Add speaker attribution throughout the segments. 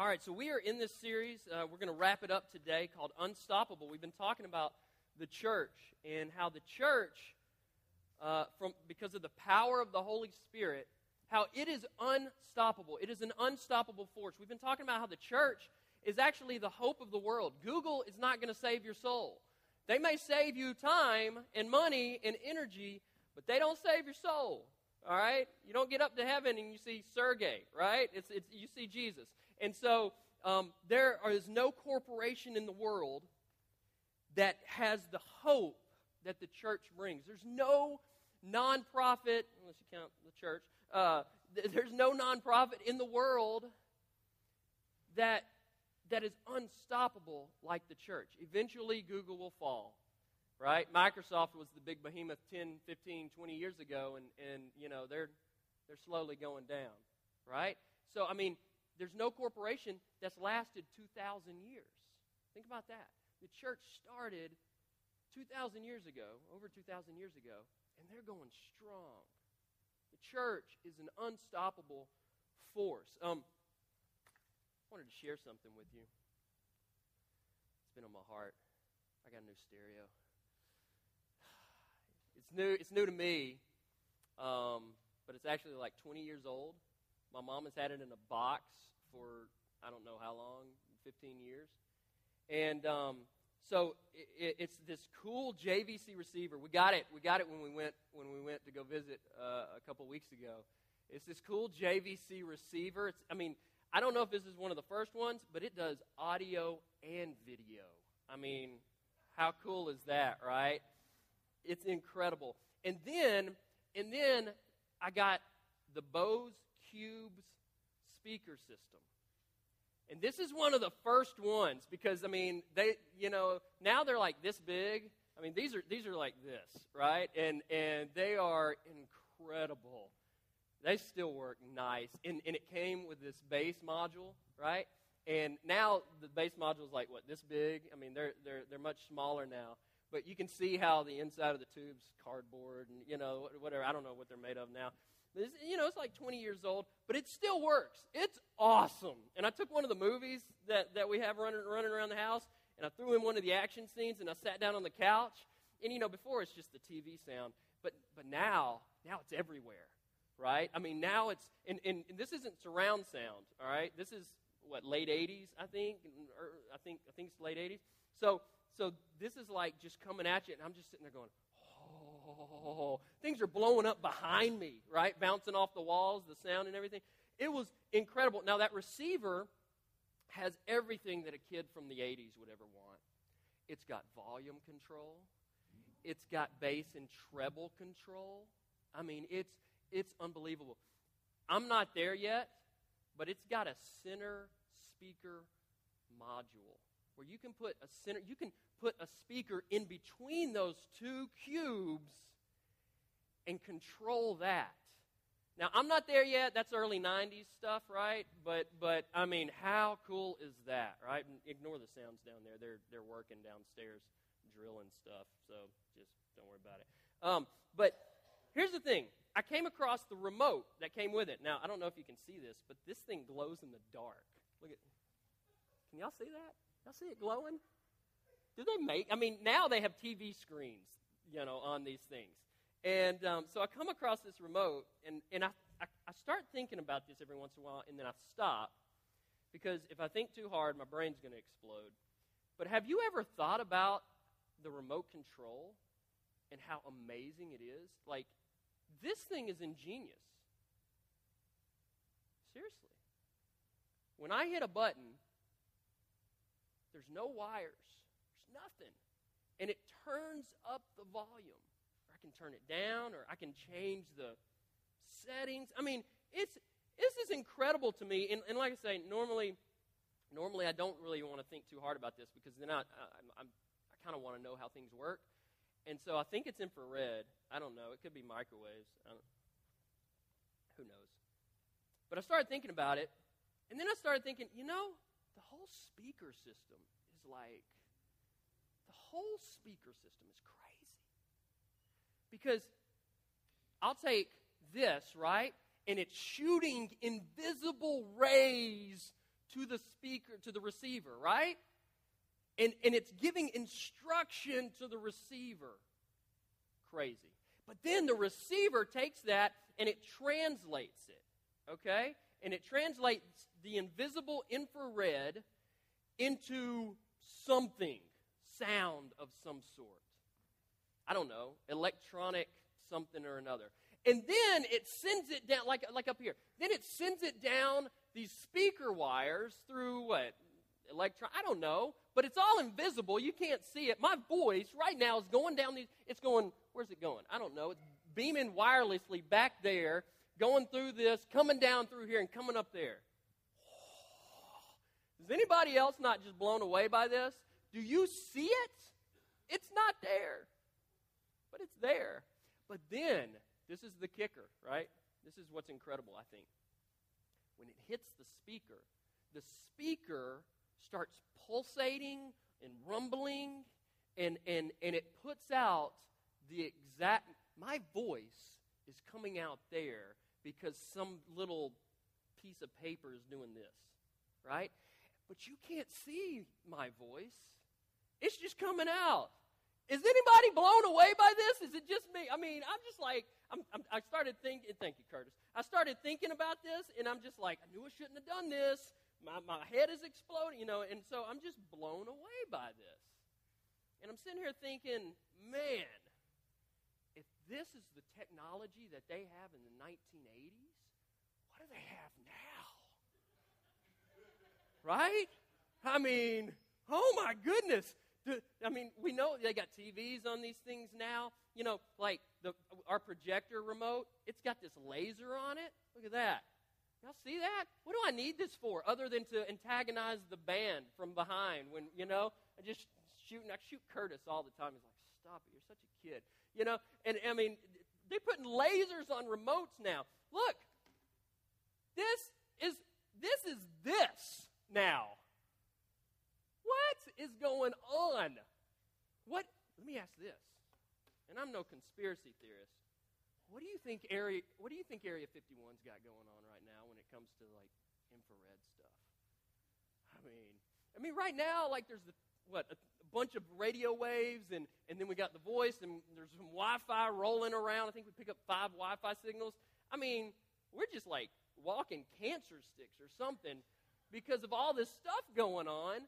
Speaker 1: All right, so we are in this series. Uh, we're going to wrap it up today called Unstoppable. We've been talking about the church and how the church, uh, from because of the power of the Holy Spirit, how it is unstoppable. It is an unstoppable force. We've been talking about how the church is actually the hope of the world. Google is not going to save your soul. They may save you time and money and energy, but they don't save your soul. All right? You don't get up to heaven and you see Sergey, right? It's, it's, you see Jesus. And so um, there is no corporation in the world that has the hope that the church brings. There's no nonprofit, unless you count the church, uh, th- there's no nonprofit in the world that, that is unstoppable like the church. Eventually, Google will fall right? Microsoft was the big behemoth 10, 15, 20 years ago, and, and you know, they're, they're slowly going down, right? So, I mean, there's no corporation that's lasted 2,000 years. Think about that. The church started 2,000 years ago, over 2,000 years ago, and they're going strong. The church is an unstoppable force. Um, I wanted to share something with you. It's been on my heart. I got a new stereo. It's new. It's new to me, um, but it's actually like 20 years old. My mom has had it in a box for I don't know how long, 15 years, and um, so it, it's this cool JVC receiver. We got it. We got it when we went when we went to go visit uh, a couple weeks ago. It's this cool JVC receiver. It's, I mean, I don't know if this is one of the first ones, but it does audio and video. I mean, how cool is that, right? It's incredible. And then, and then I got the Bose Cubes speaker system. And this is one of the first ones because I mean they you know now they're like this big. I mean these are these are like this, right? And and they are incredible. They still work nice. And and it came with this bass module, right? And now the bass module is like what this big. I mean they're they're they're much smaller now but you can see how the inside of the tube's cardboard and you know whatever i don't know what they're made of now this, you know it's like 20 years old but it still works. It's awesome. And i took one of the movies that, that we have running, running around the house and i threw in one of the action scenes and i sat down on the couch. And you know before it's just the tv sound but but now now it's everywhere right? I mean now it's and, and, and this isn't surround sound all right? This is what late 80s i think or i think i think it's late 80s so so this is like just coming at you, and I'm just sitting there going, oh, things are blowing up behind me, right? Bouncing off the walls, the sound and everything. It was incredible. Now, that receiver has everything that a kid from the 80s would ever want. It's got volume control, it's got bass and treble control. I mean, it's, it's unbelievable. I'm not there yet, but it's got a center speaker module where you can put a center, you can put a speaker in between those two cubes and control that. Now, I'm not there yet. That's early 90s stuff, right? But, but I mean, how cool is that, right? Ignore the sounds down there. They're, they're working downstairs, drilling stuff, so just don't worry about it. Um, but here's the thing I came across the remote that came with it. Now, I don't know if you can see this, but this thing glows in the dark. Look at Can y'all see that? Y'all see it glowing? Do they make? I mean, now they have TV screens, you know, on these things. And um, so I come across this remote, and, and I, I, I start thinking about this every once in a while, and then I stop because if I think too hard, my brain's going to explode. But have you ever thought about the remote control and how amazing it is? Like, this thing is ingenious. Seriously. When I hit a button, there's no wires, there's nothing. And it turns up the volume. Or I can turn it down, or I can change the settings. I mean, it's this is incredible to me. And, and like I say, normally, normally I don't really want to think too hard about this because then I, I, I, I kind of want to know how things work. And so I think it's infrared. I don't know. It could be microwaves. who knows? But I started thinking about it, and then I started thinking, you know, speaker system is like, the whole speaker system is crazy. Because I'll take this, right? And it's shooting invisible rays to the speaker, to the receiver, right? And, and it's giving instruction to the receiver. Crazy. But then the receiver takes that and it translates it, okay? And it translates the invisible infrared into something, sound of some sort. I don't know, electronic something or another. And then it sends it down, like, like up here. Then it sends it down these speaker wires through what? Electron, I don't know, but it's all invisible. You can't see it. My voice right now is going down these, it's going, where's it going? I don't know. It's beaming wirelessly back there, going through this, coming down through here, and coming up there. Is anybody else not just blown away by this? Do you see it? It's not there, but it's there. But then, this is the kicker, right? This is what's incredible, I think. When it hits the speaker, the speaker starts pulsating and rumbling, and, and, and it puts out the exact. My voice is coming out there because some little piece of paper is doing this, right? But you can't see my voice. It's just coming out. Is anybody blown away by this? Is it just me? I mean, I'm just like, I'm, I'm, i started thinking, thank you, Curtis. I started thinking about this, and I'm just like, I knew I shouldn't have done this. My, my head is exploding, you know, and so I'm just blown away by this. And I'm sitting here thinking, man, if this is the technology that they have in the 1980s, what do they have now? Right? I mean, oh my goodness. I mean, we know they got TVs on these things now. You know, like the, our projector remote, it's got this laser on it. Look at that. Y'all see that? What do I need this for other than to antagonize the band from behind when, you know, I just shoot, I shoot Curtis all the time. He's like, stop it, you're such a kid. You know, and I mean, they're putting lasers on remotes now. Look, this is, this is this now? What is going on? What? Let me ask this. And I'm no conspiracy theorist. What do you think area what do you think area 51's got going on right now when it comes to like infrared stuff? I mean, I mean right now like there's the what a, a bunch of radio waves and and then we got the voice and there's some Wi-Fi rolling around. I think we pick up five Wi-Fi signals. I mean, we're just like walking cancer sticks or something because of all this stuff going on.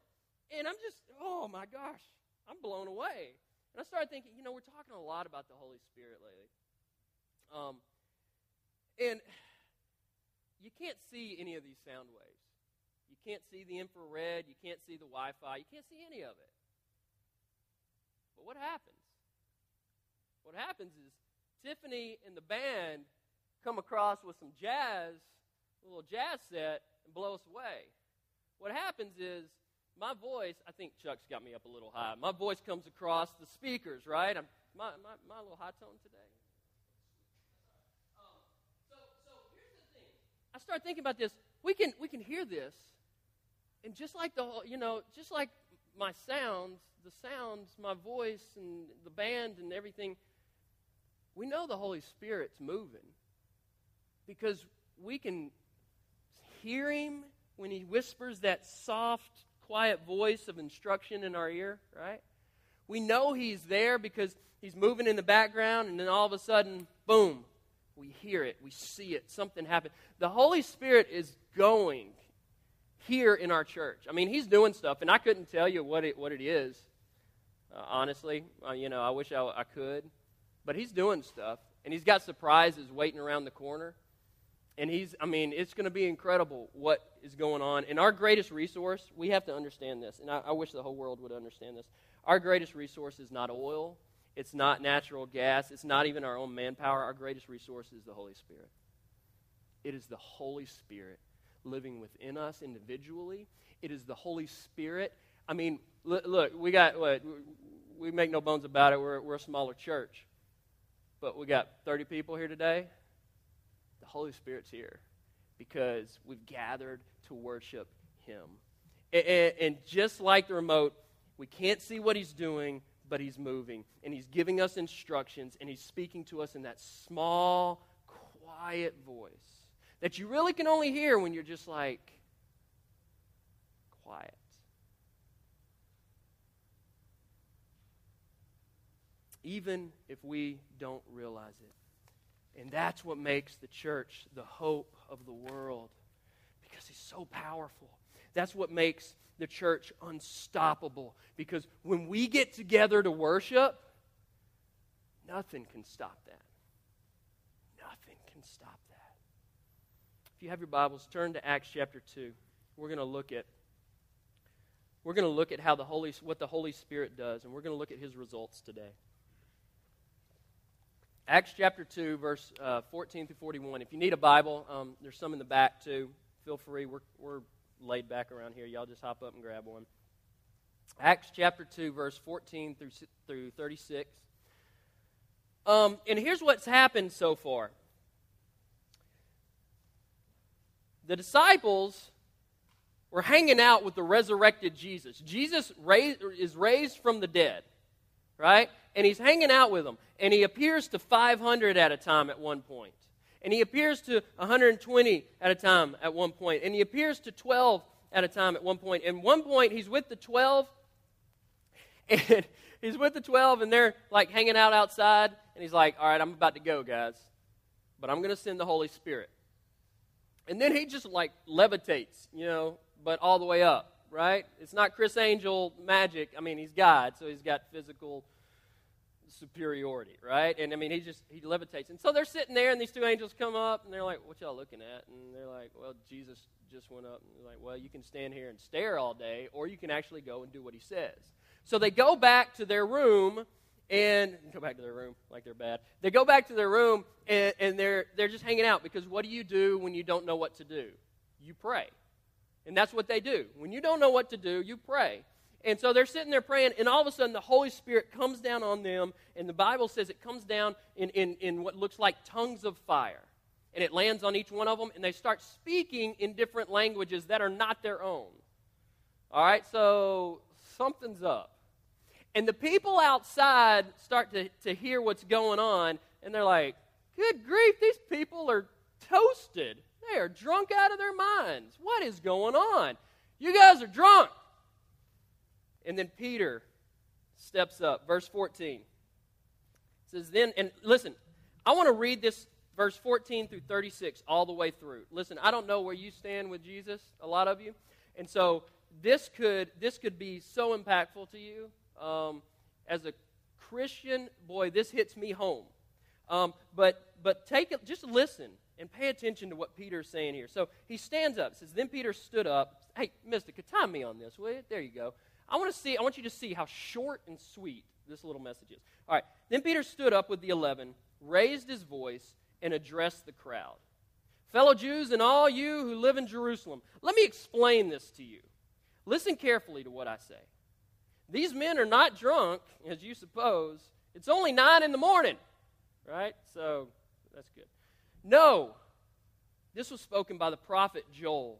Speaker 1: And I'm just, oh my gosh, I'm blown away. And I started thinking, you know, we're talking a lot about the Holy Spirit lately. Um, and you can't see any of these sound waves. You can't see the infrared. You can't see the Wi Fi. You can't see any of it. But what happens? What happens is Tiffany and the band come across with some jazz, a little jazz set, and blow us away. What happens is my voice, I think Chuck's got me up a little high. My voice comes across the speakers, right? I'm, my, my, my little high tone today. Um, so, so here's the thing. I start thinking about this. We can, we can hear this, and just like the whole, you know, just like my sounds, the sounds, my voice, and the band and everything, we know the Holy Spirit's moving because we can hear Him when He whispers that soft, quiet voice of instruction in our ear, right? We know He's there because He's moving in the background, and then all of a sudden, boom, we hear it, we see it, something happened. The Holy Spirit is going here in our church. I mean, He's doing stuff, and I couldn't tell you what it, what it is, uh, honestly. Uh, you know, I wish I, I could. But He's doing stuff, and He's got surprises waiting around the corner. And he's, I mean, it's going to be incredible what is going on. And our greatest resource, we have to understand this, and I, I, wish the whole world would understand this. Our greatest resource is not oil, it's not natural gas, it's not even our own manpower. Our greatest resource is the Holy Spirit. It is the Holy Spirit living within us individually. It is the Holy Spirit. I mean, look, look we got what? We make no bones about it. We're, we're a smaller church. But we got 30 people here today Holy Spirit's here because we've gathered to worship Him. And, and, and, just like the remote, we can't see what He's doing, but He's moving. And He's giving us instructions, and He's speaking to us in that small, quiet voice that you really can only hear when you're just like quiet. Even if we don't realize it. And that's what makes the church the hope of the world because he's so powerful. That's what makes the church unstoppable because when we get together to worship, nothing can stop that. Nothing can stop that. If you have your Bibles, turn to Acts chapter 2. We're going to look at we're going to look at how the Holy what the Holy Spirit does and we're going to look at his results today. Acts chapter 2, verse uh, 14 through 41. If you need a Bible, um, there's some in the back too. Feel free. We're, we're laid back around here. Y'all just hop up and grab one. Acts chapter 2, verse 14 through, through 36. Um, and here's what's happened so far the disciples were hanging out with the resurrected Jesus. Jesus raised, is raised from the dead, right? And he's hanging out with them and he appears to 500 at a time at one point. And he appears to 120 at a time at one point. And he appears to 12 at a time at one point. And one point, he's with the 12, and he's with the 12, and they're like hanging out outside. And he's like, All right, I'm about to go, guys. But I'm going to send the Holy Spirit. And then he just like levitates, you know, but all the way up, right? It's not Criss Angel magic. I mean, he's God, so he's got physical superiority, right? And I mean, he just he levitates. And so they're sitting there, and these two angels come up, and they're like, "What y'all looking at?" And they're like, "Well, Jesus just went up." And they're like, "Well, you can stand here and stare all day, or you can actually go and do what he says." So they go back to their room and go back to their room like they're bad. They go back to their room and, and they're they're just hanging out because what do you do when you don't know what to do? You pray. And that's what they do. When you don't know what to do, you pray. And so they're sitting there praying, and all of a sudden the Holy Spirit comes down on them, and the Bible says it comes down in, in, in what looks like tongues of fire. And it lands on each one of them, and they start speaking in different languages that are not their own. All right, so something's up. And the people outside start to, to hear what's going on, and they're like, Good grief, these people are toasted. They are drunk out of their minds. What is going on? You guys are drunk. And then Peter steps up. Verse 14 it says, Then, and listen, I want to read this verse 14 through 36 all the way through. Listen, I don't know where you stand with Jesus, a lot of you. And so this could, this could be so impactful to you. Um, as a Christian, boy, this hits me home. Um, but, but take it, just listen and pay attention to what Peter's saying here. So he stands up, says, Then Peter stood up. Hey, Mystica, time me on this, will you? There you go. I want to see, I want you to see how short and sweet this little message is. All right. Then Peter stood up with the eleven, raised his voice, and addressed the crowd. Fellow Jews and all you who live in Jerusalem, let me explain this to you. Listen carefully to what I say. These men are not drunk, as you suppose. It's only nine in the morning, right? So that's good. No, this was spoken by the prophet Joel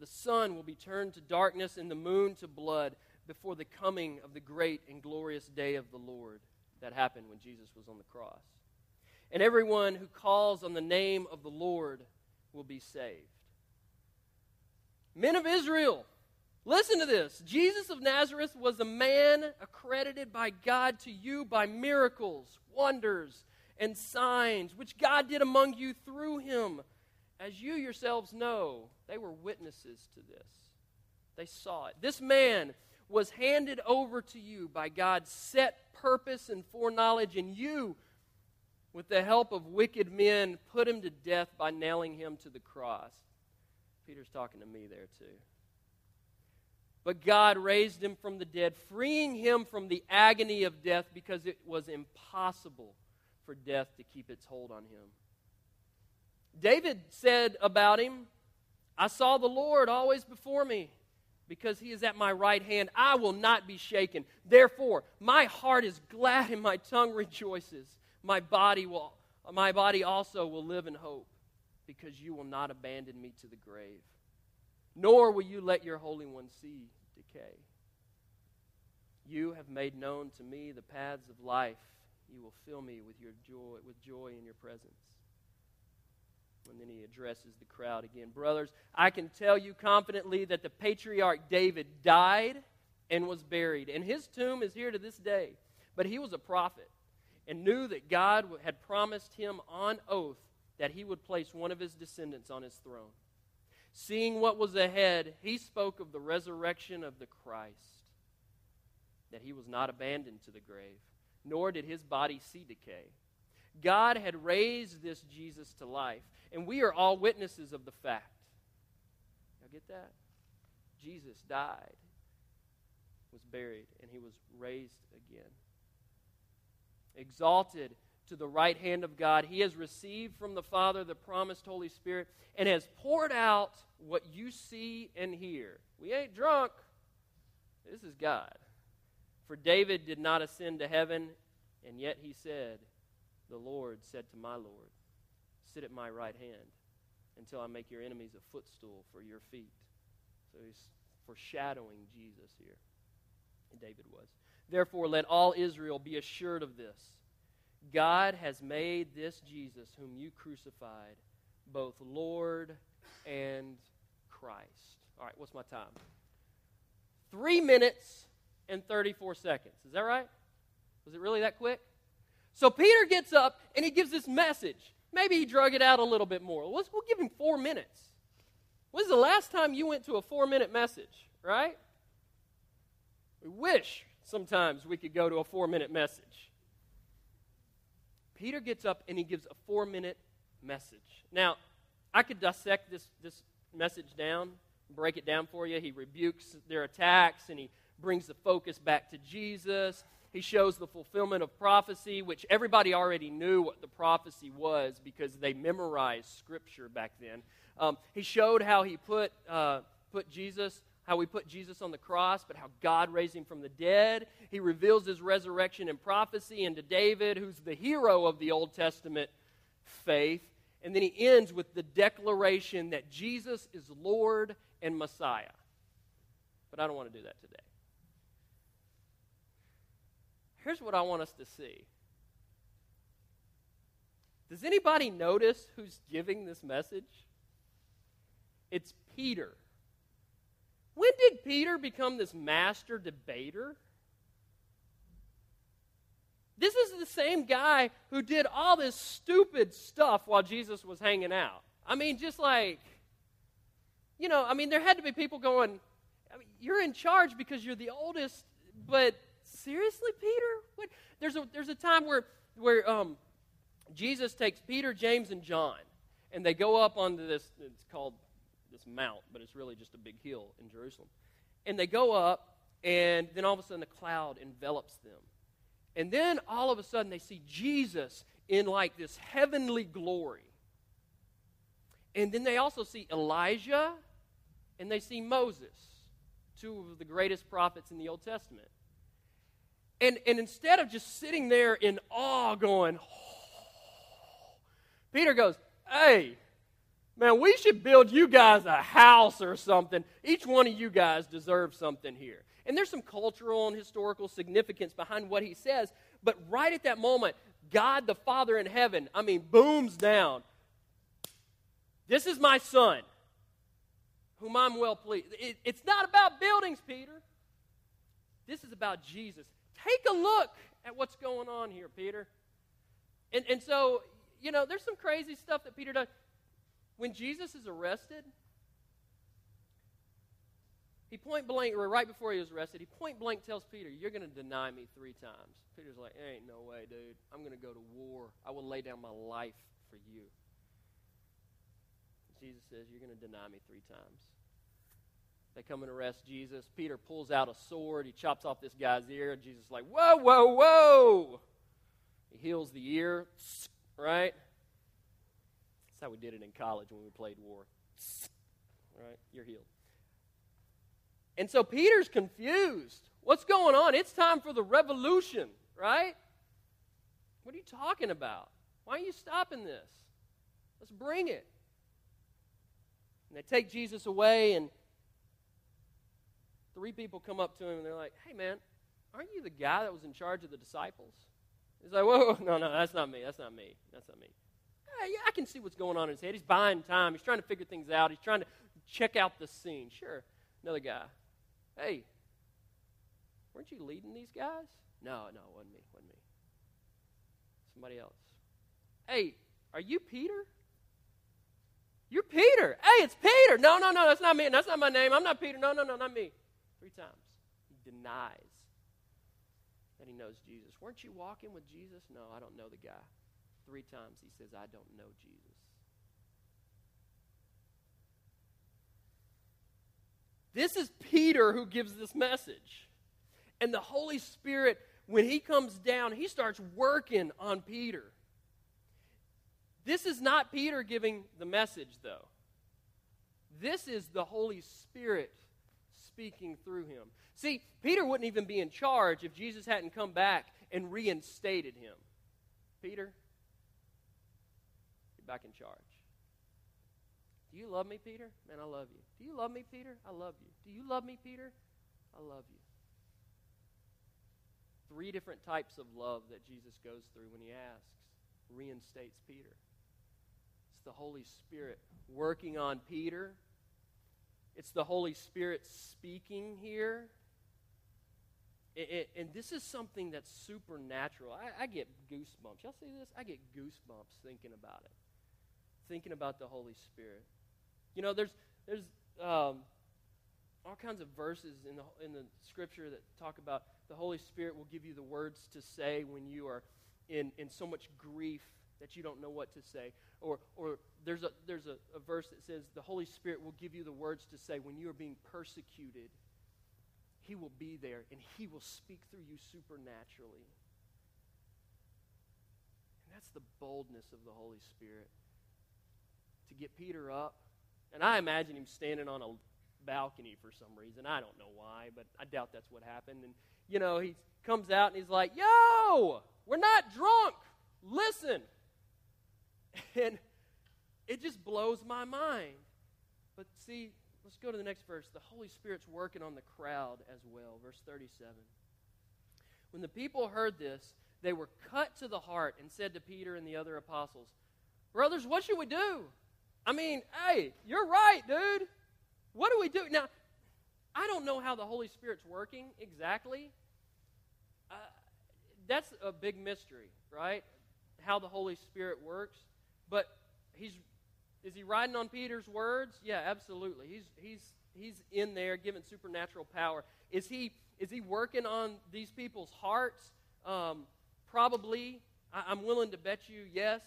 Speaker 1: The sun will be turned to darkness and the moon to blood before the coming of the great and glorious day of the Lord that happened when Jesus was on the cross. And everyone who calls on the name of the Lord will be saved. Men of Israel, listen to this. Jesus of Nazareth was a man accredited by God to you by miracles, wonders, and signs, which God did among you through him as you yourselves know, they were witnesses to this. They saw it. This man was handed over to you by God's set purpose and foreknowledge, and you, with the help of wicked men, put him to death by nailing him to the cross. Peter's talking to me there, too. But God raised him from the dead, freeing him from the agony of death because it was impossible for death to keep its hold on him. David said about him, I saw the Lord always before me. Because he is at my right hand, I will not be shaken. Therefore, my heart is glad and my tongue rejoices. My body will my body also will live in hope, because you will not abandon me to the grave, nor will you let your Holy One see decay. You have made known to me the paths of life. You will fill me with your joy, with joy in your presence. And then he addresses the crowd again. Brothers, I can tell you confidently that the patriarch David died and was buried, and his tomb is here to this day. But he was a prophet and knew that God had promised him on oath that he would place one of his descendants on his throne. Seeing what was ahead, he spoke of the resurrection of the Christ, that he was not abandoned to the grave, nor did his body see decay. God had raised this Jesus to life, and we are all witnesses of the fact. Now get that? Jesus died, was buried, and he was raised again. Exalted to the right hand of God, he has received from the Father the promised Holy Spirit and has poured out what you see and hear. We ain't drunk. This is God. For David did not ascend to heaven, and yet he said, The Lord said to my Lord, Sit at my right hand until I make your enemies a footstool for your feet. So he's foreshadowing Jesus here. And David was. Therefore, let all Israel be assured of this God has made this Jesus, whom you crucified, both Lord and Christ. All right, what's my time? Three minutes and 34 seconds. Is that right? Was it really that quick? So Peter gets up and he gives this message. Maybe he drug it out a little bit more. Let's, we'll give him four minutes. When's the last time you went to a four minute message, right? We wish sometimes we could go to a four minute message. Peter gets up and he gives a four minute message. Now, I could dissect this, this message down, break it down for you. He rebukes their attacks and he brings the focus back to Jesus. He shows the fulfillment of prophecy, which everybody already knew what the prophecy was because they memorized scripture back then. Um, he showed how he put, uh, put Jesus, how we put Jesus on the cross, but how God raised him from the dead. He reveals his resurrection in prophecy and to David, who's the hero of the Old Testament faith. And then he ends with the declaration that Jesus is Lord and Messiah. But I don't want to do that today. Here's what I want us to see. Does anybody notice who's giving this message? It's Peter. When did Peter become this master debater? This is the same guy who did all this stupid stuff while Jesus was hanging out. I mean, just like, you know, I mean, there had to be people going, I mean, you're in charge because you're the oldest, but seriously, Peter? What? There's a there's a time where where um, Jesus takes Peter, James, and John, and they go up onto this. It's called this mount, but it's really just a big hill in Jerusalem. And they go up, and then all of a sudden a cloud envelops them, and then all of a sudden they see Jesus in like this heavenly glory. And then they also see Elijah, and they see Moses, two of the greatest prophets in the Old Testament. And, and instead of just sitting there in awe, going, oh, Peter goes, Hey, man, we should build you guys a house or something. Each one of you guys deserves something here. And there's some cultural and historical significance behind what he says, but right at that moment, God the Father in heaven, I mean, booms down. This is my son, whom I'm well pleased. It, it's not about buildings, Peter. This is about Jesus. Take a look at what's going on here, Peter. And, and so, you know, there's some crazy stuff that Peter does. When Jesus is arrested, he point blank, or right before he was arrested, he point blank tells Peter, You're going to deny me three times. Peter's like, Ain't no way, dude. I'm going to go to war. I will lay down my life for you. Jesus says, You're going to deny me three times. They come and arrest Jesus. Peter pulls out a sword. He chops off this guy's ear. Jesus is like, whoa, whoa, whoa. He heals the ear, right? That's how we did it in college when we played war. Right? You're healed. And so Peter's confused. What's going on? It's time for the revolution, right? What are you talking about? Why are you stopping this? Let's bring it. And they take Jesus away, and three people come up to him and they're like, Hey, man, aren't you the guy that was in charge of the disciples? He's like, Whoa, no, no, that's not me. That's not me. That's not me. Hey, yeah, I can see what's going on in his head. He's buying time. He's trying to figure things out. He's trying to check out the scene. Sure. Another guy. Hey, weren't you leading these guys? No, no, it wasn't me. It wasn't me. Somebody else. Hey, are you Peter? You're Peter. Hey, it's Peter. No, no, no, that's not me. That's not my name. I'm not Peter. No, no, no, not me. Three times. He denies that he knows Jesus. Weren't you walking with Jesus? No, I don't know the guy. Three times he says, I don't know Jesus. This is Peter who gives this message. And the Holy Spirit, when he comes down, he starts working on Peter. This is not Peter giving the message, though. This is the Holy Spirit speaking through him. See, Peter wouldn't even be in charge if Jesus hadn't come back and reinstated him. Peter, you're back in charge. Do you love me, Peter? Man, I love you. Do you love me, Peter? I love you. Do you love me, Peter? I love you. Three different types of love that Jesus goes through when he asks, reinstates Peter It's the Holy Spirit working on Peter. It's the Holy Spirit speaking here. And this is something that's supernatural. I, I get goosebumps. Y'all see this? I get goosebumps thinking about it, thinking about the Holy Spirit. You know, there's there's um, all kinds of verses in the in the Scripture that talk about the Holy Spirit will give you the words to say when you are in in so much grief that you don't know what to say. Or, or there's, a, there's a, a verse that says the Holy Spirit will give you the words to say when you are being persecuted. He will be there and He will speak through you supernaturally. And that's the boldness of the Holy Spirit. To get Peter up, and I imagine him standing on a balcony for some reason. I don't know why, but I doubt that's what happened. And, you know, he comes out and he's like, Yo, we're not drunk. Listen. And it just blows my mind. But see, let's go to the next verse. The Holy Spirit's working on the crowd as well. Verse 37. When the people heard this, they were cut to the heart and said to Peter and the other apostles, Brothers, what should we do? I mean, hey, you're right, dude. What do we do? Now, I don't know how the Holy Spirit's working exactly. Uh, that's a big mystery, right? How the Holy Spirit works. But he's is he riding on Peter's words? Yeah, absolutely. He's he's he's in there giving supernatural power. Is he is he working on these people's hearts? Um, probably. I, am willing to bet you yes.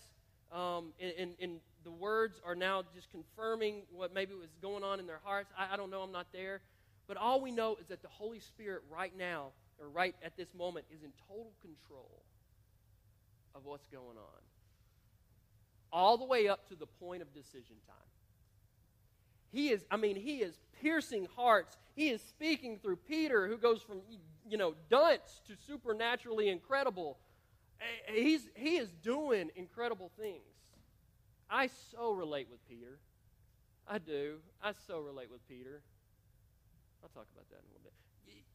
Speaker 1: Um, and, and, and, the words are now just confirming what maybe was going on in their hearts. I, I don't know. I'm not there. But all we know is that the Holy Spirit right now, or right at this moment, is in total control of what's going on all the way up to the point of decision time. He is, I mean, he is piercing hearts. He is speaking through Peter, who goes from, you know, dunce to supernaturally incredible. Eh, eh, he's, he is doing incredible things. I so relate with Peter. I do. I so relate with Peter. I'll talk about that in a little bit.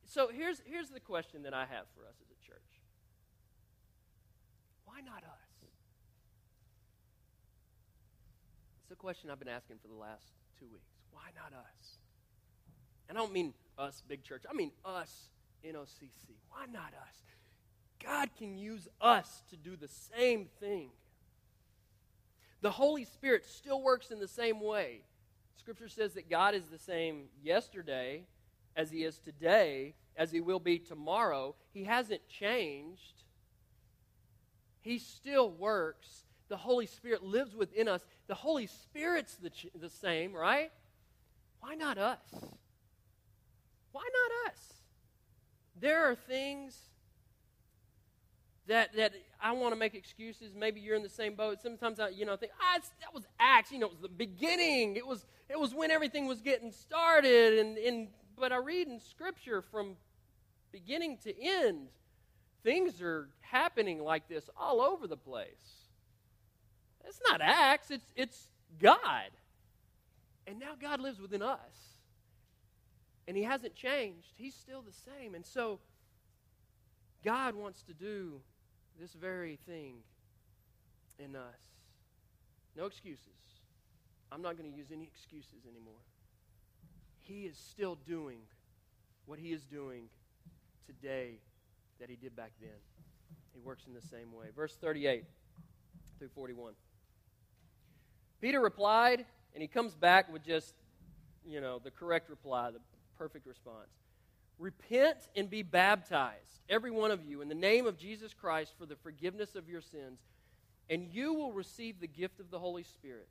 Speaker 1: So here's, here's the question that I have for us as a church Why not us? It's a question I've been asking for the last two weeks. Why not us? And I don't mean us, big church. I mean us, NOCC. Why not us? God can use us to do the same thing. The Holy Spirit still works in the same way. Scripture says that God is the same yesterday as He is today, as He will be tomorrow. He hasn't changed. He still works the Holy Spirit lives within us. The Holy Spirit's the, the same, right? Why not us? Why not us? There are things that that I want to make excuses. Maybe you're in the same boat. Sometimes I, you know, think, ah, that was Acts. You know, it was the beginning. It was it was when everything was getting started. And, and but I read in Scripture from beginning to end, things are happening like this all over the place. It's not Acts, it's, it's God. And now God lives within us. And He hasn't changed, He's still the same. And so, God wants to do this very thing in us. No excuses. I'm not going to use any excuses anymore. He is still doing what He is doing today that He did back then. He works in the same way. Verse 38 through 41. Peter replied, and he comes back with just, you know, the correct reply, the perfect response. Repent and be baptized, every one of you, in the name of Jesus Christ for the forgiveness of your sins, and you will receive the gift of the Holy Spirit.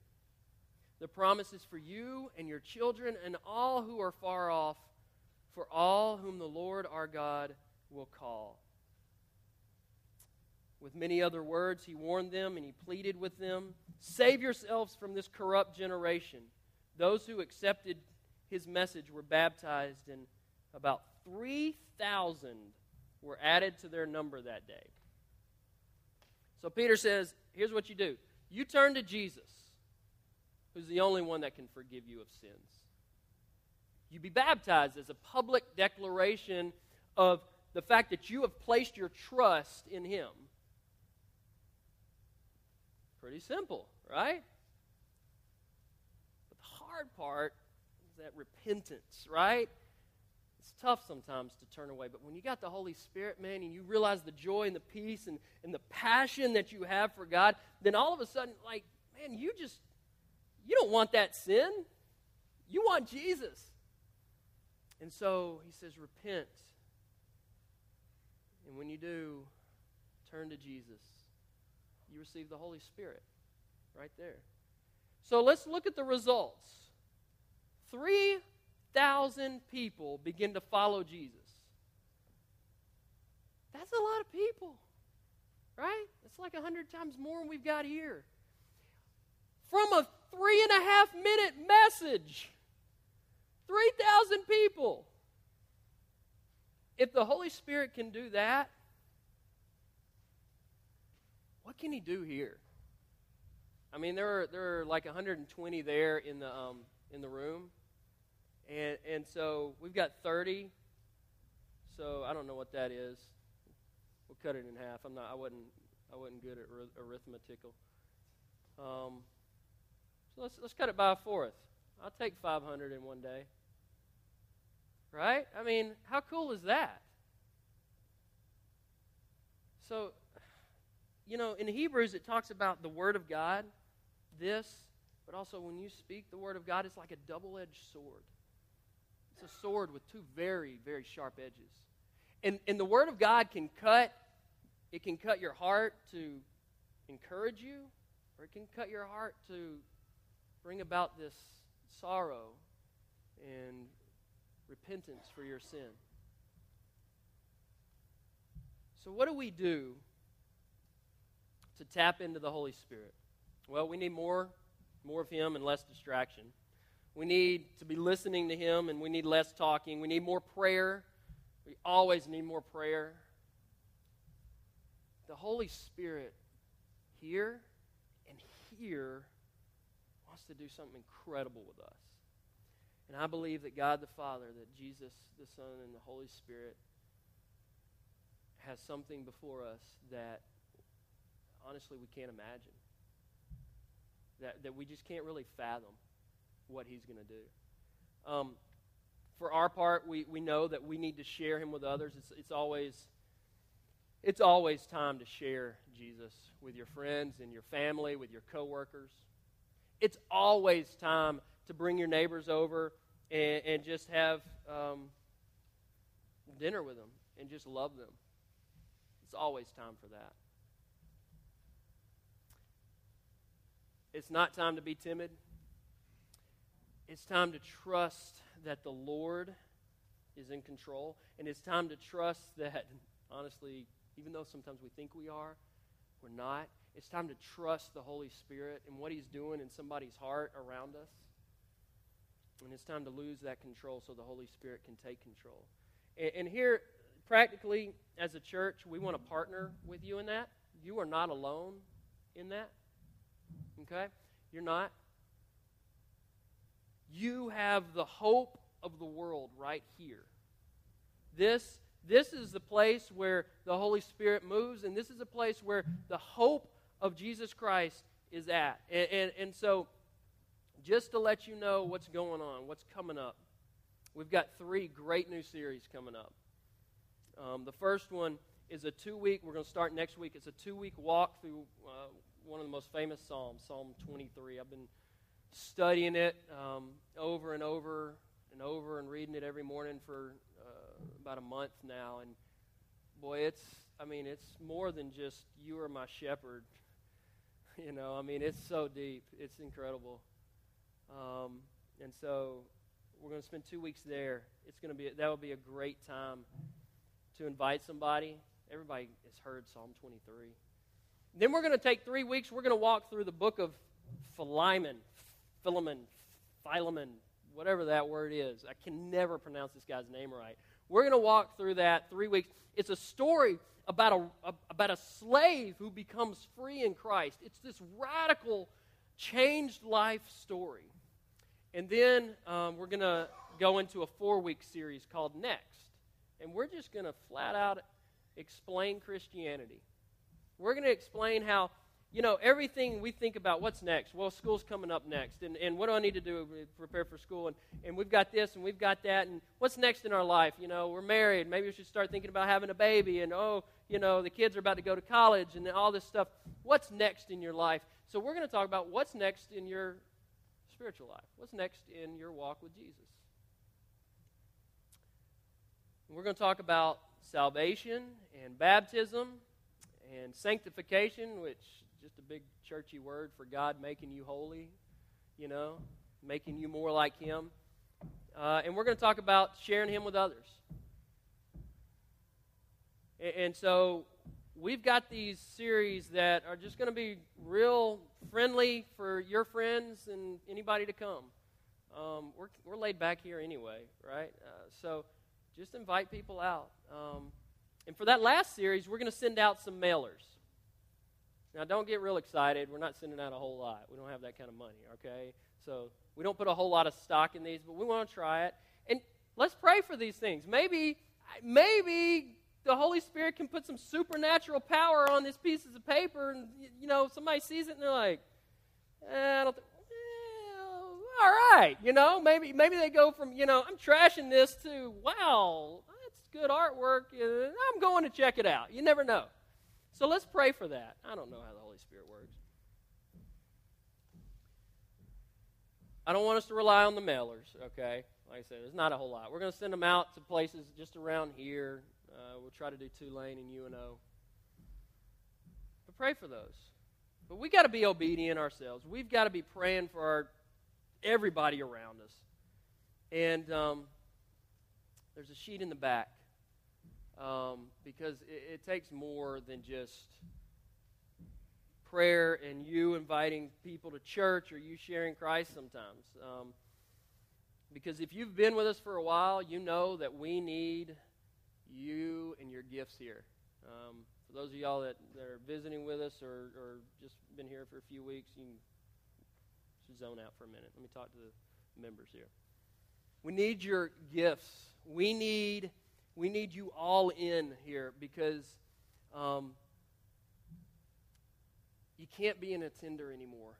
Speaker 1: The promise is for you and your children and all who are far off, for all whom the Lord our God will call. With many other words, he warned them and he pleaded with them Save yourselves from this corrupt generation. Those who accepted his message were baptized, and about 3,000 were added to their number that day. So Peter says, Here's what you do you turn to Jesus, who's the only one that can forgive you of sins. You be baptized as a public declaration of the fact that you have placed your trust in him. Pretty simple, right? But the hard part is that repentance, right? It's tough sometimes to turn away, but when you got the Holy Spirit, man, and you realize the joy and the peace and, and the passion that you have for God, then all of a sudden, like, man, you just, you don't want that sin. You want Jesus. And so he says, repent. And when you do, turn to Jesus you receive the Holy Spirit right there. So let's look at the results. 3,000 people begin to follow Jesus. That's a lot of people, right? It's like 100 times more than we've got here. From a three and a half minute message, 3,000 people. If the Holy Spirit can do that, what can he do here? I mean, there are there are like 120 there in the um, in the room, and and so we've got 30. So I don't know what that is. We'll cut it in half. I'm not. I wasn't. I wasn't good at arithmetical. Um, so let's let's cut it by a fourth. I'll take 500 in one day. Right? I mean, how cool is that? So you know, in Hebrews, it talks about the Word of God, this, but also when you speak the Word of God, it's like a double edged sword. It's a sword with two very, very sharp edges. And, and the Word of God can cut, it can cut your heart to encourage you, or it can cut your heart to bring about this sorrow and repentance for your sin. So, what do we do to tap into the Holy Spirit? Well, we need more, more of Him and less distraction. We need to be listening to Him and we need less talking. We need more prayer. We always need more prayer. The Holy Spirit here and here wants to do something incredible with us. And I believe that God the Father, that Jesus the Son, and the Holy Spirit has something before us that honestly we can't imagine. That, that we just can't really fathom what he's going to do. Um, for our part, we, we know that we need to share him with others. It's, it's, always, it's always time to share Jesus with your friends and your family, with your coworkers. It's always time to bring your neighbors over and, and just have um, dinner with them and just love them. It's always time for that. It's not time to be timid. It's time to trust that the Lord is in control. And it's time to trust that, honestly, even though sometimes we think we are, we're not. It's time to trust the Holy Spirit and what He's doing in somebody's heart around us. And it's time to lose that control so the Holy Spirit can take control. And, and here, practically, as a church, we want to partner with you in that. You are not alone in that. Okay? You're not. You have the hope of the world right here. This, this is the place where the Holy Spirit moves, and this is a place where the hope of Jesus Christ is at. And, and, and so, just to let you know what's going on, what's coming up, we've got three great new series coming up. Um, the first one is a two week, we're going to start next week. It's a two week walk through uh, one of the most famous Psalms, Psalm 23. I've been studying it um, over and over and over and reading it every morning for uh, about a month now. And boy, it's, I mean, it's more than just you are my shepherd. you know, I mean, it's so deep. It's incredible. Um, and so we're going to spend two weeks there. It's going to be, that will be a great time to invite somebody. Everybody has heard Psalm 23. Then we're going to take three weeks. We're going to walk through the book of Philemon, Philemon, Philemon, whatever that word is. I can never pronounce this guy's name right. We're going to walk through that three weeks. It's a story about a, about a slave who becomes free in Christ. It's this radical, changed life story. And then um, we're going to go into a four week series called Next. And we're just going to flat out explain Christianity. We're going to explain how you know, everything we think about what's next. Well, school's coming up next. And, and what do I need to do to prepare for school? And, and we've got this and we've got that. And what's next in our life? You know, we're married. Maybe we should start thinking about having a baby. And, oh, you know, the kids are about to go to college and all this stuff. What's next in your life? So we're going to talk about what's next in your spiritual life. What's next in your walk with Jesus? We're going to talk about salvation and baptism and sanctification, which just a big churchy word for God making you holy, you know, making you more like Him. Uh, and we're going to talk about sharing Him with others. And, and so we've got these series that are just going to be real friendly for your friends and anybody to come. Um, we're, we're laid back here anyway, right? Uh, so just invite people out. Um, and for that last series, we're going to send out some mailers. Now, don't get real excited. We're not sending out a whole lot. We don't have that kind of money, okay? So we don't put a whole lot of stock in these, but we want to try it. And let's pray for these things. Maybe, maybe the Holy Spirit can put some supernatural power on these pieces of paper, and you know, somebody sees it and they're like, eh, I don't. All right, you know, maybe maybe they go from you know I'm trashing this to wow, good artwork. I'm going to check it out. You never know. So let's pray for that. I don't know how the Holy Spirit works. I don't want us to rely on the mailers, okay? Like I said, there's not a whole lot. We're going to send them out to places just around here. Uh, we'll try to do Tulane and UNO. But pray for those. But we got to be obedient ourselves. We've got to be praying for our, everybody around us. And um, there's a sheet in the back um, because it, it takes more than just prayer and you inviting people to church or you sharing Christ sometimes. Um, because if you've been with us for a while, you know that we need you and your gifts here. Um, for those of y'all that, that are visiting with us or, or just been here for a few weeks, you should zone out for a minute. Let me talk to the members here. We need your gifts. We need we need you all in here because um, you can't be an attender anymore.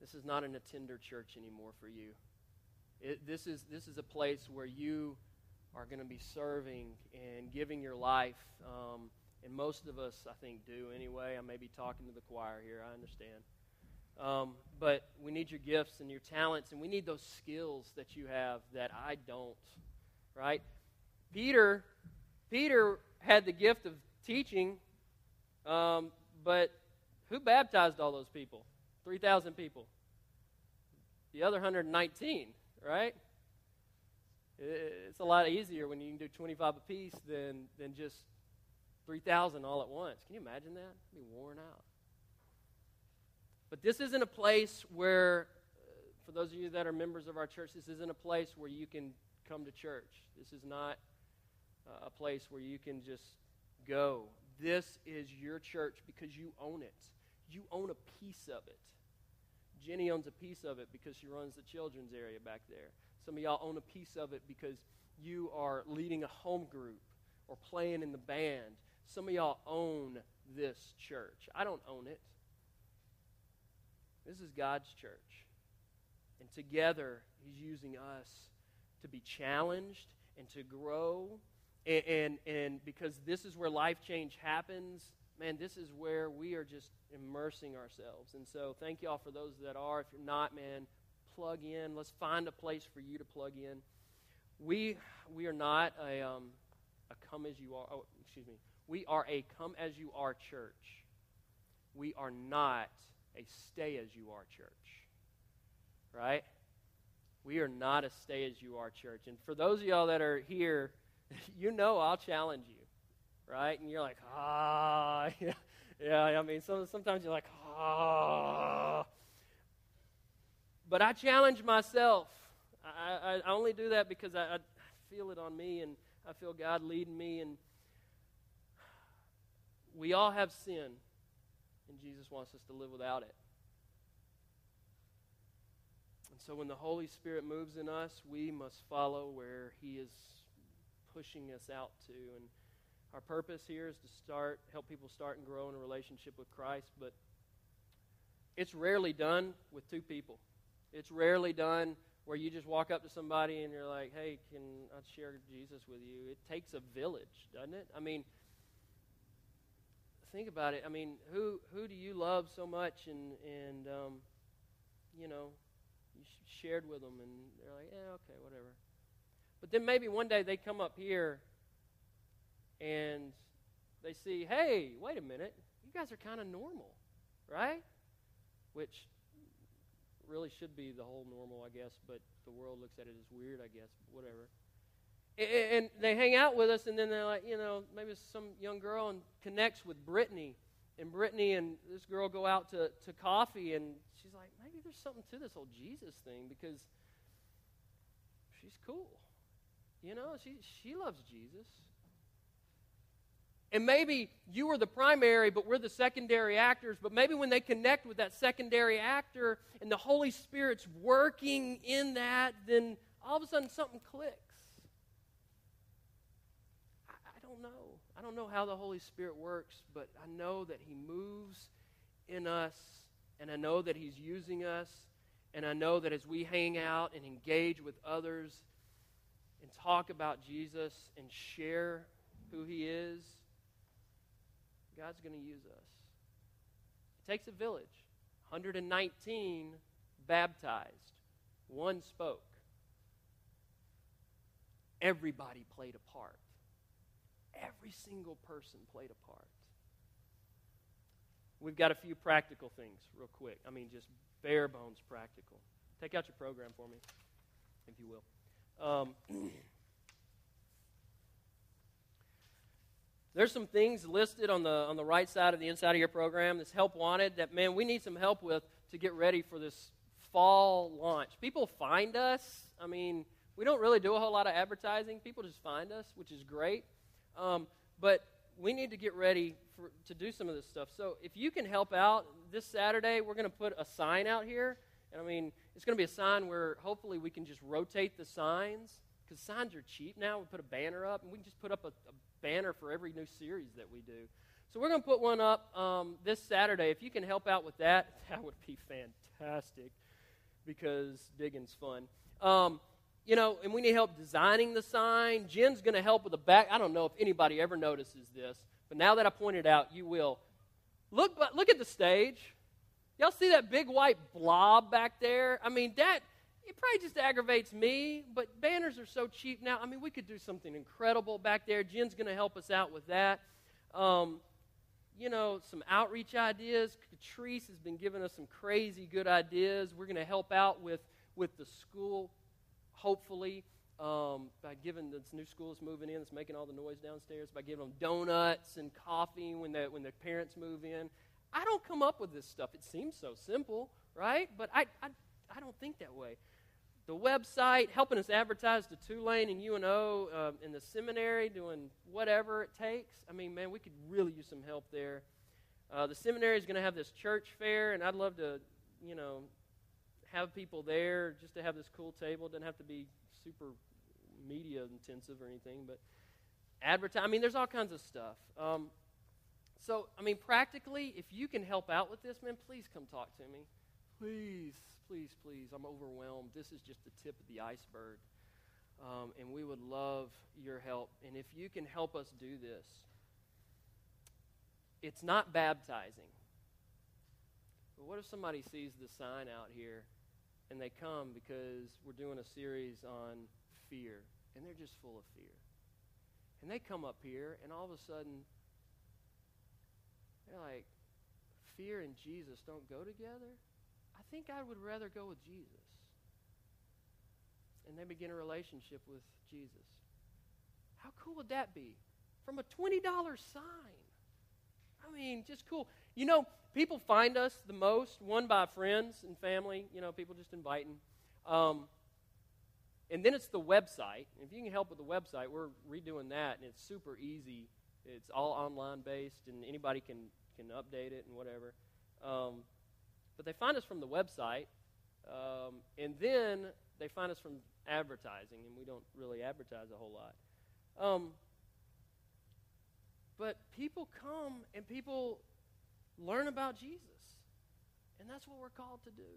Speaker 1: This is not an attender church anymore for you. It, this, is, this is a place where you are going to be serving and giving your life. Um, and most of us, I think, do anyway. I may be talking to the choir here, I understand. Um, but we need your gifts and your talents, and we need those skills that you have that I don't, right? Peter, Peter had the gift of teaching, um, but who baptized all those people? 3,000 people. The other 119, right? It's a lot easier when you can do 25 apiece than, than just 3,000 all at once. Can you imagine that? I'd be worn out. But this isn't a place where, uh, for those of you that are members of our church, this isn't a place where you can come to church. This is not Uh, a place where you can just go. This is your church because you own it. you own a piece of it. Jenny owns a piece of it because she runs the children's area back there. Some of y'all own a piece of it because you are leading a home group or playing in the band. Some of y'all own this church. I don't own it. This is God's church. And together, He's using us to be challenged and to grow. And, and, and because this is where life change happens, man, this is where we are just immersing ourselves. And so, thank you all for those that are. If you're not, man, plug in. Let's find a place for you to plug in. We we are not a um, a come as you are. Oh, excuse me. We are a come as you are church. We are not a stay as you are church. Right? We are not a stay as you are church. And for those of y'all that are here, you know I'll challenge you. Right? And you're like, ah, yeah, yeah. I mean, so, sometimes you're like, ah. But I challenge myself. I, I, I only do that because I, I feel it on me and I feel God leading me. And we all have sin, and Jesus wants us to live without it. And so when the Holy Spirit moves in us, we must follow where He is pushing us out to. And our purpose here is to start, help people start and grow in a relationship with Christ, but it's rarely done with two people. It's rarely done where you just walk up to somebody and you're like, hey, can I share Jesus with you? It takes a village, doesn't it? I mean, think about it. I mean, who who do you love so much and and um, you know, you shared with them and they're like, yeah, okay, whatever. But then maybe one day they come up here and they see, hey, wait a minute, you guys are kind of normal, right? Which really should be the whole normal, I guess, but the world looks at it as weird, I guess, whatever. And, they hang out with us, and then they're like, you know, maybe some young girl and connects with Brittany. And Brittany and this girl go out to, to coffee, and she's like, maybe there's something to this whole Jesus thing because she's cool. You know, she, she loves Jesus. And maybe you are the primary, but we're the secondary actors. But maybe when they connect with that secondary actor and the Holy Spirit's working in that, then all of a sudden something clicks. I, I don't know. I don't know how the Holy Spirit works, but I know that He moves in us, and I know that He's using us, and I know that as we hang out and engage with others and talk about Jesus and share who He is God's going to use us. It takes a village. 119 baptized, one spoke. Everybody played a part. Every single person played a part. We've got a few practical things, real quick. I mean, just bare bones practical. Take out your program for me, if you will. Um, There's some things listed on the, on the right side of the inside of your program that's help wanted that, man, we need some help with to get ready for this fall launch. People find us. I mean, we don't really do a whole lot of advertising. People just find us, which is great. Um, but we need to get ready for, to do some of this stuff. So if you can help out this Saturday, we're going to put a sign out here. And I mean, it's going to be a sign where hopefully we can just rotate the signs because signs are cheap now. We put a banner up and we can just put up a, a banner for every new series that we do. So we're going to put one up um, this Saturday. If you can help out with that, that would be fantastic because digging's fun. Um, you know, and we need help designing the sign. Jen's going to help with the back. I don't know if anybody ever notices this, but now that I pointed out, you will. Look, look at the stage. Y'all see that big white blob back there? I mean, that it probably just aggravates me, but banners are so cheap now. I mean, we could do something incredible back there. Jen's going to help us out with that. Um, you know, some outreach ideas. Catrice has been giving us some crazy good ideas. We're going to help out with, with the school, hopefully, um, by giving this new school that's moving in, that's making all the noise downstairs, by giving them donuts and coffee when the, when the parents move in. I don't come up with this stuff. It seems so simple, right? But I, I, I don't think that way the website, helping us advertise to Tulane and UNO uh, in the seminary, doing whatever it takes. I mean, man, we could really use some help there. Uh, the seminary is going to have this church fair, and I'd love to, you know, have people there just to have this cool table. It doesn't have to be super media intensive or anything, but advertise. I mean, there's all kinds of stuff. Um, so, I mean, practically, if you can help out with this, man, please come talk to me. Please, please, please. I'm overwhelmed. This is just the tip of the iceberg. Um, and we would love your help. And if you can help us do this, it's not baptizing. But what if somebody sees the sign out here and they come because we're doing a series on fear and they're just full of fear? And they come up here and all of a sudden they're like, fear and Jesus don't go together? I think I would rather go with Jesus. And they begin a relationship with Jesus. How cool would that be? From a $20 sign. I mean, just cool. You know, people find us the most, one by friends and family, you know, people just inviting. Um, and then it's the website. If you can help with the website, we're redoing that, and it's super easy. It's all online based, and anybody can, can update it and whatever. Um, but they find us from the website, um, and then they find us from advertising, and we don't really advertise a whole lot. Um, but people come and people learn about Jesus. And that's what we're called to do.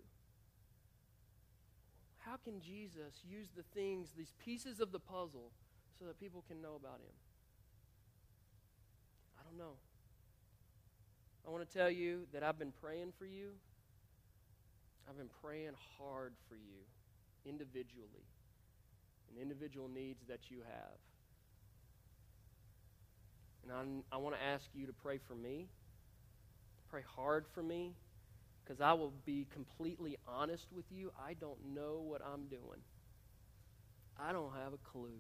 Speaker 1: How can Jesus use the things, these pieces of the puzzle, so that people can know about him? I don't know. I want to tell you that I've been praying for you. I've been praying hard for you individually and individual needs that you have. And I, I want to ask you to pray for me, pray hard for me, because I will be completely honest with you. I don't know what I'm doing, I don't have a clue.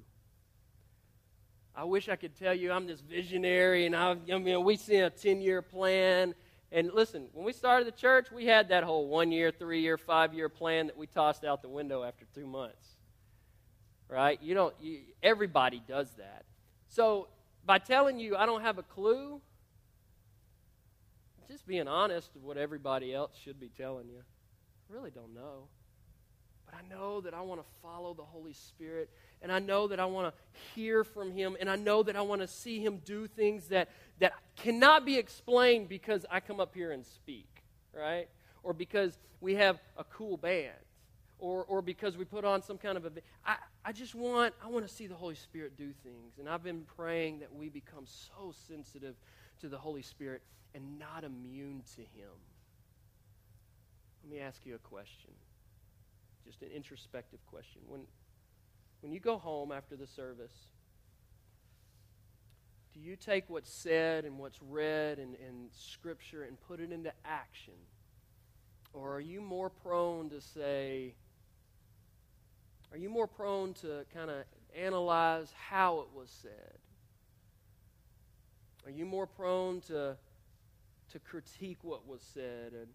Speaker 1: I wish I could tell you I'm this visionary and I've I mean, we see a 10 year plan. And listen, when we started the church, we had that whole one year, three year, five year plan that we tossed out the window after two months. Right? You don't, you, everybody does that. So by telling you I don't have a clue, just being honest of what everybody else should be telling you. I really don't know. But I know that I want to follow the Holy Spirit, and I know that I want to hear from Him, and I know that I want to see Him do things that, that cannot be explained because I come up here and speak, right? Or because we have a cool band or, or because we put on some kind of event. I, I just want, I want to see the Holy Spirit do things. And I've been praying that we become so sensitive to the Holy Spirit and not immune to Him. Let me ask you a question, just an introspective question. When, when you go home after the service, do you take what's said and what's read in Scripture and put it into action? Or are you more prone to say, are you more prone to kind of analyze how it was said? Are you more prone to, to critique what was said? And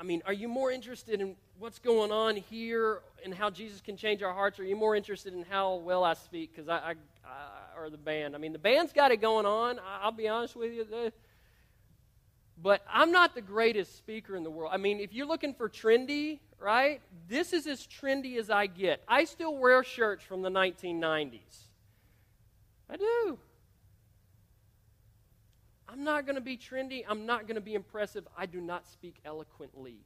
Speaker 1: I mean, are you more interested in what's going on here and how Jesus can change our hearts? Or are you more interested in how well I speak? Because I, I, I, or the band. I mean, the band's got it going on. I, I'll be honest with you. But I'm not the greatest speaker in the world. I mean, if you're looking for trendy, right? This is as trendy as I get. I still wear shirts from the 1990s. I do. I'm not going to be trendy. I'm not going to be impressive. I do not speak eloquently.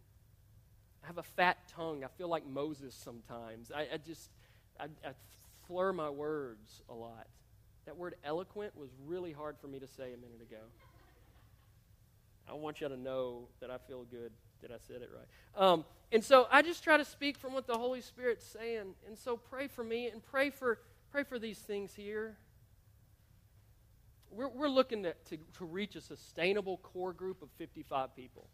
Speaker 1: I have a fat tongue. I feel like Moses sometimes. I, I just, I, I my words a lot. That word eloquent was really hard for me to say a minute ago. I want you to know that I feel good that I said it right. Um, and so I just try to speak from what the Holy Spirit's saying. And so pray for me and pray for pray for these things here. We're, we're looking to, to, to reach a sustainable core group of 55 people.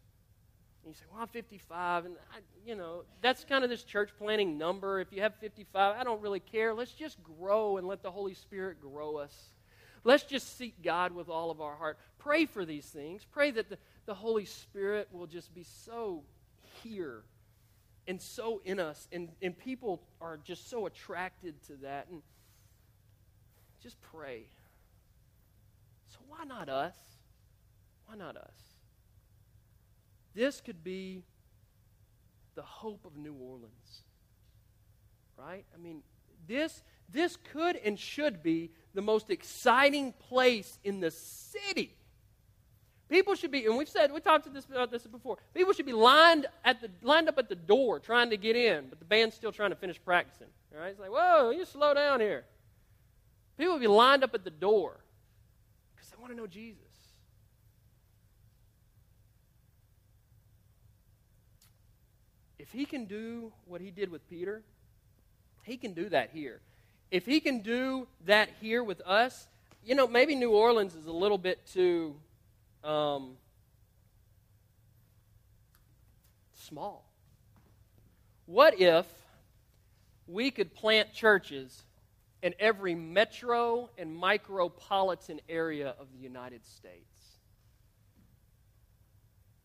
Speaker 1: And you say, well, I'm 55, and I, you know that's kind of this church planning number. If you have 55, I don't really care. Let's just grow and let the Holy Spirit grow us. Let's just seek God with all of our heart. Pray for these things. Pray that the, the Holy Spirit will just be so here and so in us. And, and people are just so attracted to that. And just pray. So, why not us? Why not us? this could be the hope of New Orleans. Right? I mean, this, this could and should be the most exciting place in the city. People should be, and we've said, we talked about this before. People should be lined at the lined up at the door trying to get in, but the band's still trying to finish practicing. All right, it's like, whoa, you slow down here. People would be lined up at the door want to know Jesus. If he can do what he did with Peter, he can do that here. If he can do that here with us, you know, maybe New Orleans is a little bit too um, small. What if we could plant churches in every metro and micropolitan area of the United States?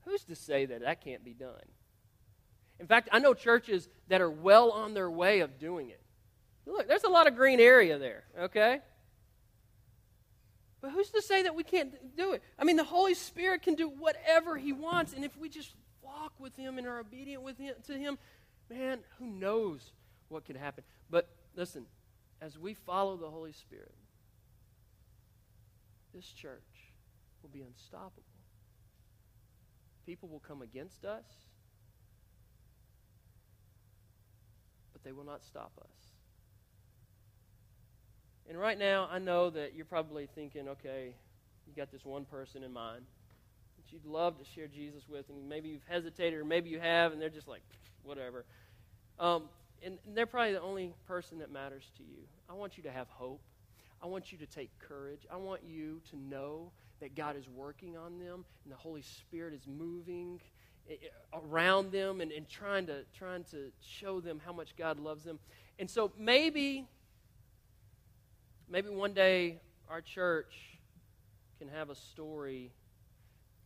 Speaker 1: Who's to say that that can't be done? In fact, I know churches that are well on their way of doing it. Look, there's a lot of green area there, okay? But who's to say that we can't do it? I mean, the Holy Spirit can do whatever He wants, and if we just walk with Him and are obedient with him, to Him, man, who knows what can happen? But listen, as we follow the Holy Spirit, this church will be unstoppable. People will come against us, but they will not stop us. And right now, I know that you're probably thinking, okay, you got this one person in mind that you'd love to share Jesus with, and maybe you've hesitated, or maybe you have, and they're just like, whatever. Um, and, they're probably the only person that matters to you. I want you to have hope. I want you to take courage. I want you to know that God is working on them and the Holy Spirit is moving around them and, and trying to trying to show them how much God loves them. And so maybe Maybe one day our church can have a story,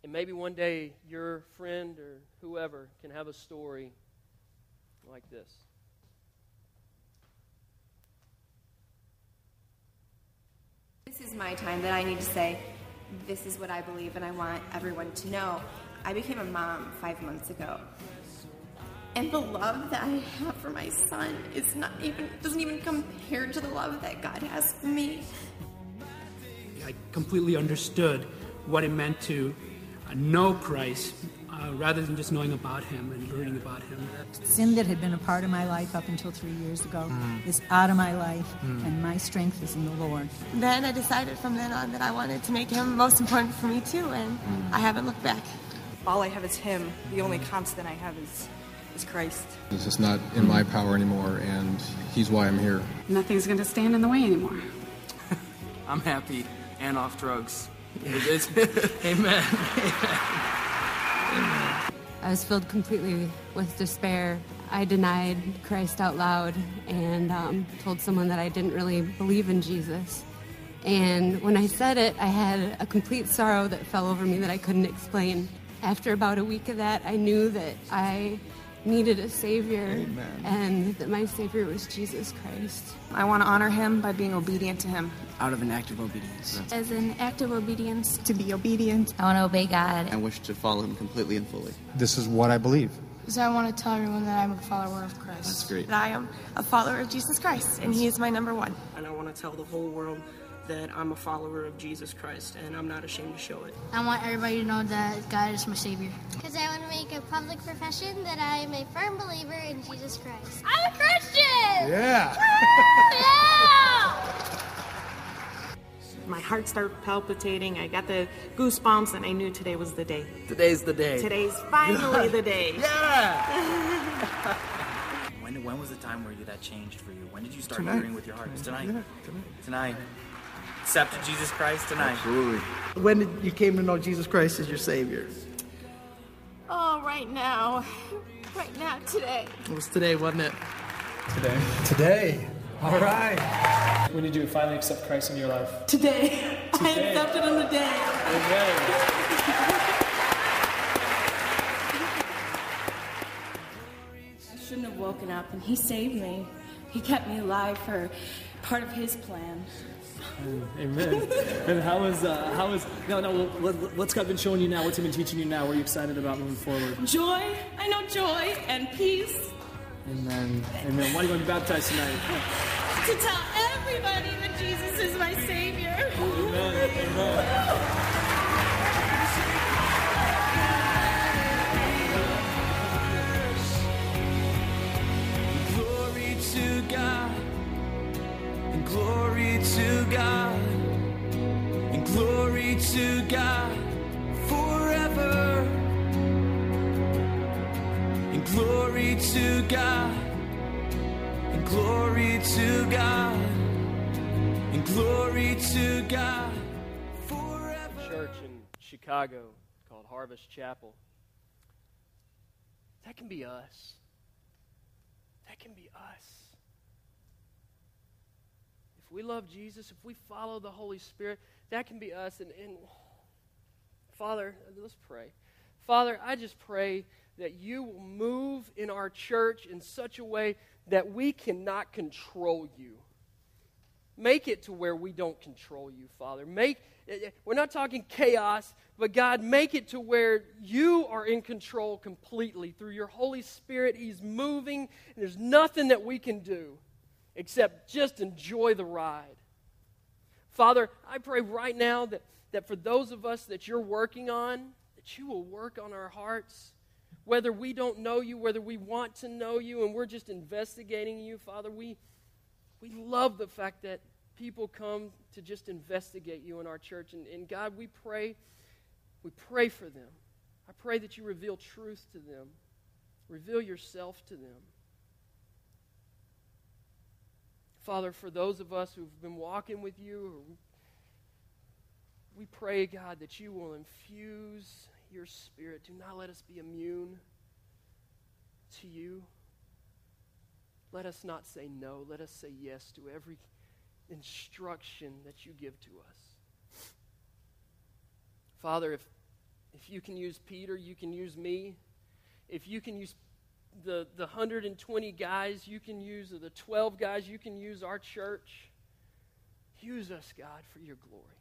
Speaker 1: and maybe one day your friend or whoever can have a story like this.
Speaker 2: This is my time that I need to say, this is what I believe, and I want everyone to know. I became a mom five months ago. And the love that I have for my son is not even doesn't even compare to the love that God has for me.
Speaker 3: I completely understood what it meant to know Christ uh, rather than just knowing about him and learning about him.
Speaker 4: Sin that had been a part of my life up until three years ago mm. is out of my life, mm. and my strength is in the Lord.
Speaker 2: Then I decided from then on that I wanted to make him most important for me too, and mm. I haven't looked back.
Speaker 5: All I have is him. The only constant I have is is Christ.
Speaker 6: It's just not in my power anymore, and He's why I'm here.
Speaker 7: Nothing's going to stand in the way anymore.
Speaker 8: I'm happy and off drugs. Amen.
Speaker 9: I was filled completely with despair. I denied Christ out loud and um, told someone that I didn't really believe in Jesus. And when I said it, I had a complete sorrow that fell over me that I couldn't explain. After about a week of that, I knew that I needed a Savior Amen. and that my Savior was Jesus Christ.
Speaker 5: I want to honor Him by being obedient to Him.
Speaker 8: Out of an act of obedience.
Speaker 10: As an act of obedience.
Speaker 5: To be obedient.
Speaker 11: I want to obey God.
Speaker 12: I wish to follow Him completely and fully.
Speaker 13: This is what I believe.
Speaker 10: So I want to tell everyone that I'm a follower of Christ.
Speaker 12: That's great.
Speaker 2: That I am a follower of Jesus Christ, and He is my number one.
Speaker 14: And I want to tell the whole world that I'm a follower of Jesus Christ and I'm not ashamed to show it.
Speaker 10: I want everybody to know that God is my Savior.
Speaker 15: Because I want to make a public profession that I am a firm believer in Jesus Christ.
Speaker 10: I'm a Christian!
Speaker 13: Yeah!
Speaker 10: yeah!
Speaker 5: My heart started palpitating. I got the goosebumps, and I knew today was the day.
Speaker 8: Today's the day.
Speaker 5: Today's finally the day.
Speaker 13: Yeah!
Speaker 8: when, when was the time where you, that changed for you? When did you start
Speaker 13: tonight.
Speaker 8: hearing with your heart? Tonight.
Speaker 13: Yeah, tonight.
Speaker 8: Tonight accepted Jesus Christ tonight?
Speaker 13: Absolutely.
Speaker 14: When did you came to know Jesus Christ as your Savior?
Speaker 2: Oh, right now. Right now, today.
Speaker 14: It was today, wasn't it?
Speaker 13: Today. Today. All right.
Speaker 16: When did you finally accept Christ in your life?
Speaker 5: Today. today. I accepted him today.
Speaker 16: Amen.
Speaker 17: I shouldn't have woken up and he saved me. He kept me alive for part of his plan.
Speaker 16: Amen. and how is uh, how is no no what, what's God been showing you now? What's He been teaching you now? What are you excited about moving forward?
Speaker 14: Joy. I know joy and peace.
Speaker 16: Amen. Amen. Why are you going to be baptized tonight?
Speaker 14: To tell everybody
Speaker 11: glory to God, and glory to God forever. And glory to God, and glory to God, and glory to God
Speaker 1: church in Chicago called Harvest Chapel. That can be us. That can be us. If we love Jesus, if we follow the Holy Spirit, that can be us. And, and Father, let's pray. Father, I just pray that you will move in our church in such a way that we cannot control you. Make it to where we don't control you, Father. Make eh, eh, we're not talking chaos, but God, make it to where you are in control completely through your Holy Spirit. He's moving, and there's nothing that we can do except just enjoy the ride. Father, I pray right now that, that for those of us that you're working on, that you will work on our hearts. Whether we don't know you, whether we want to know you, and we're just investigating you, Father, we, we love the fact that people come to just investigate you in our church. And, and, God, we pray, we pray for them. I pray that you reveal truth to them, reveal yourself to them. Father, for those of us who've been walking with you, we pray, God, that you will infuse your spirit. Do not let us be immune to you. Let us not say no. Let us say yes to every instruction that you give to us. Father, if, if you can use Peter, you can use me. If you can use the, the 120 guys, you can use or the 12 guys, you can use our church. Use us, God, for your glory.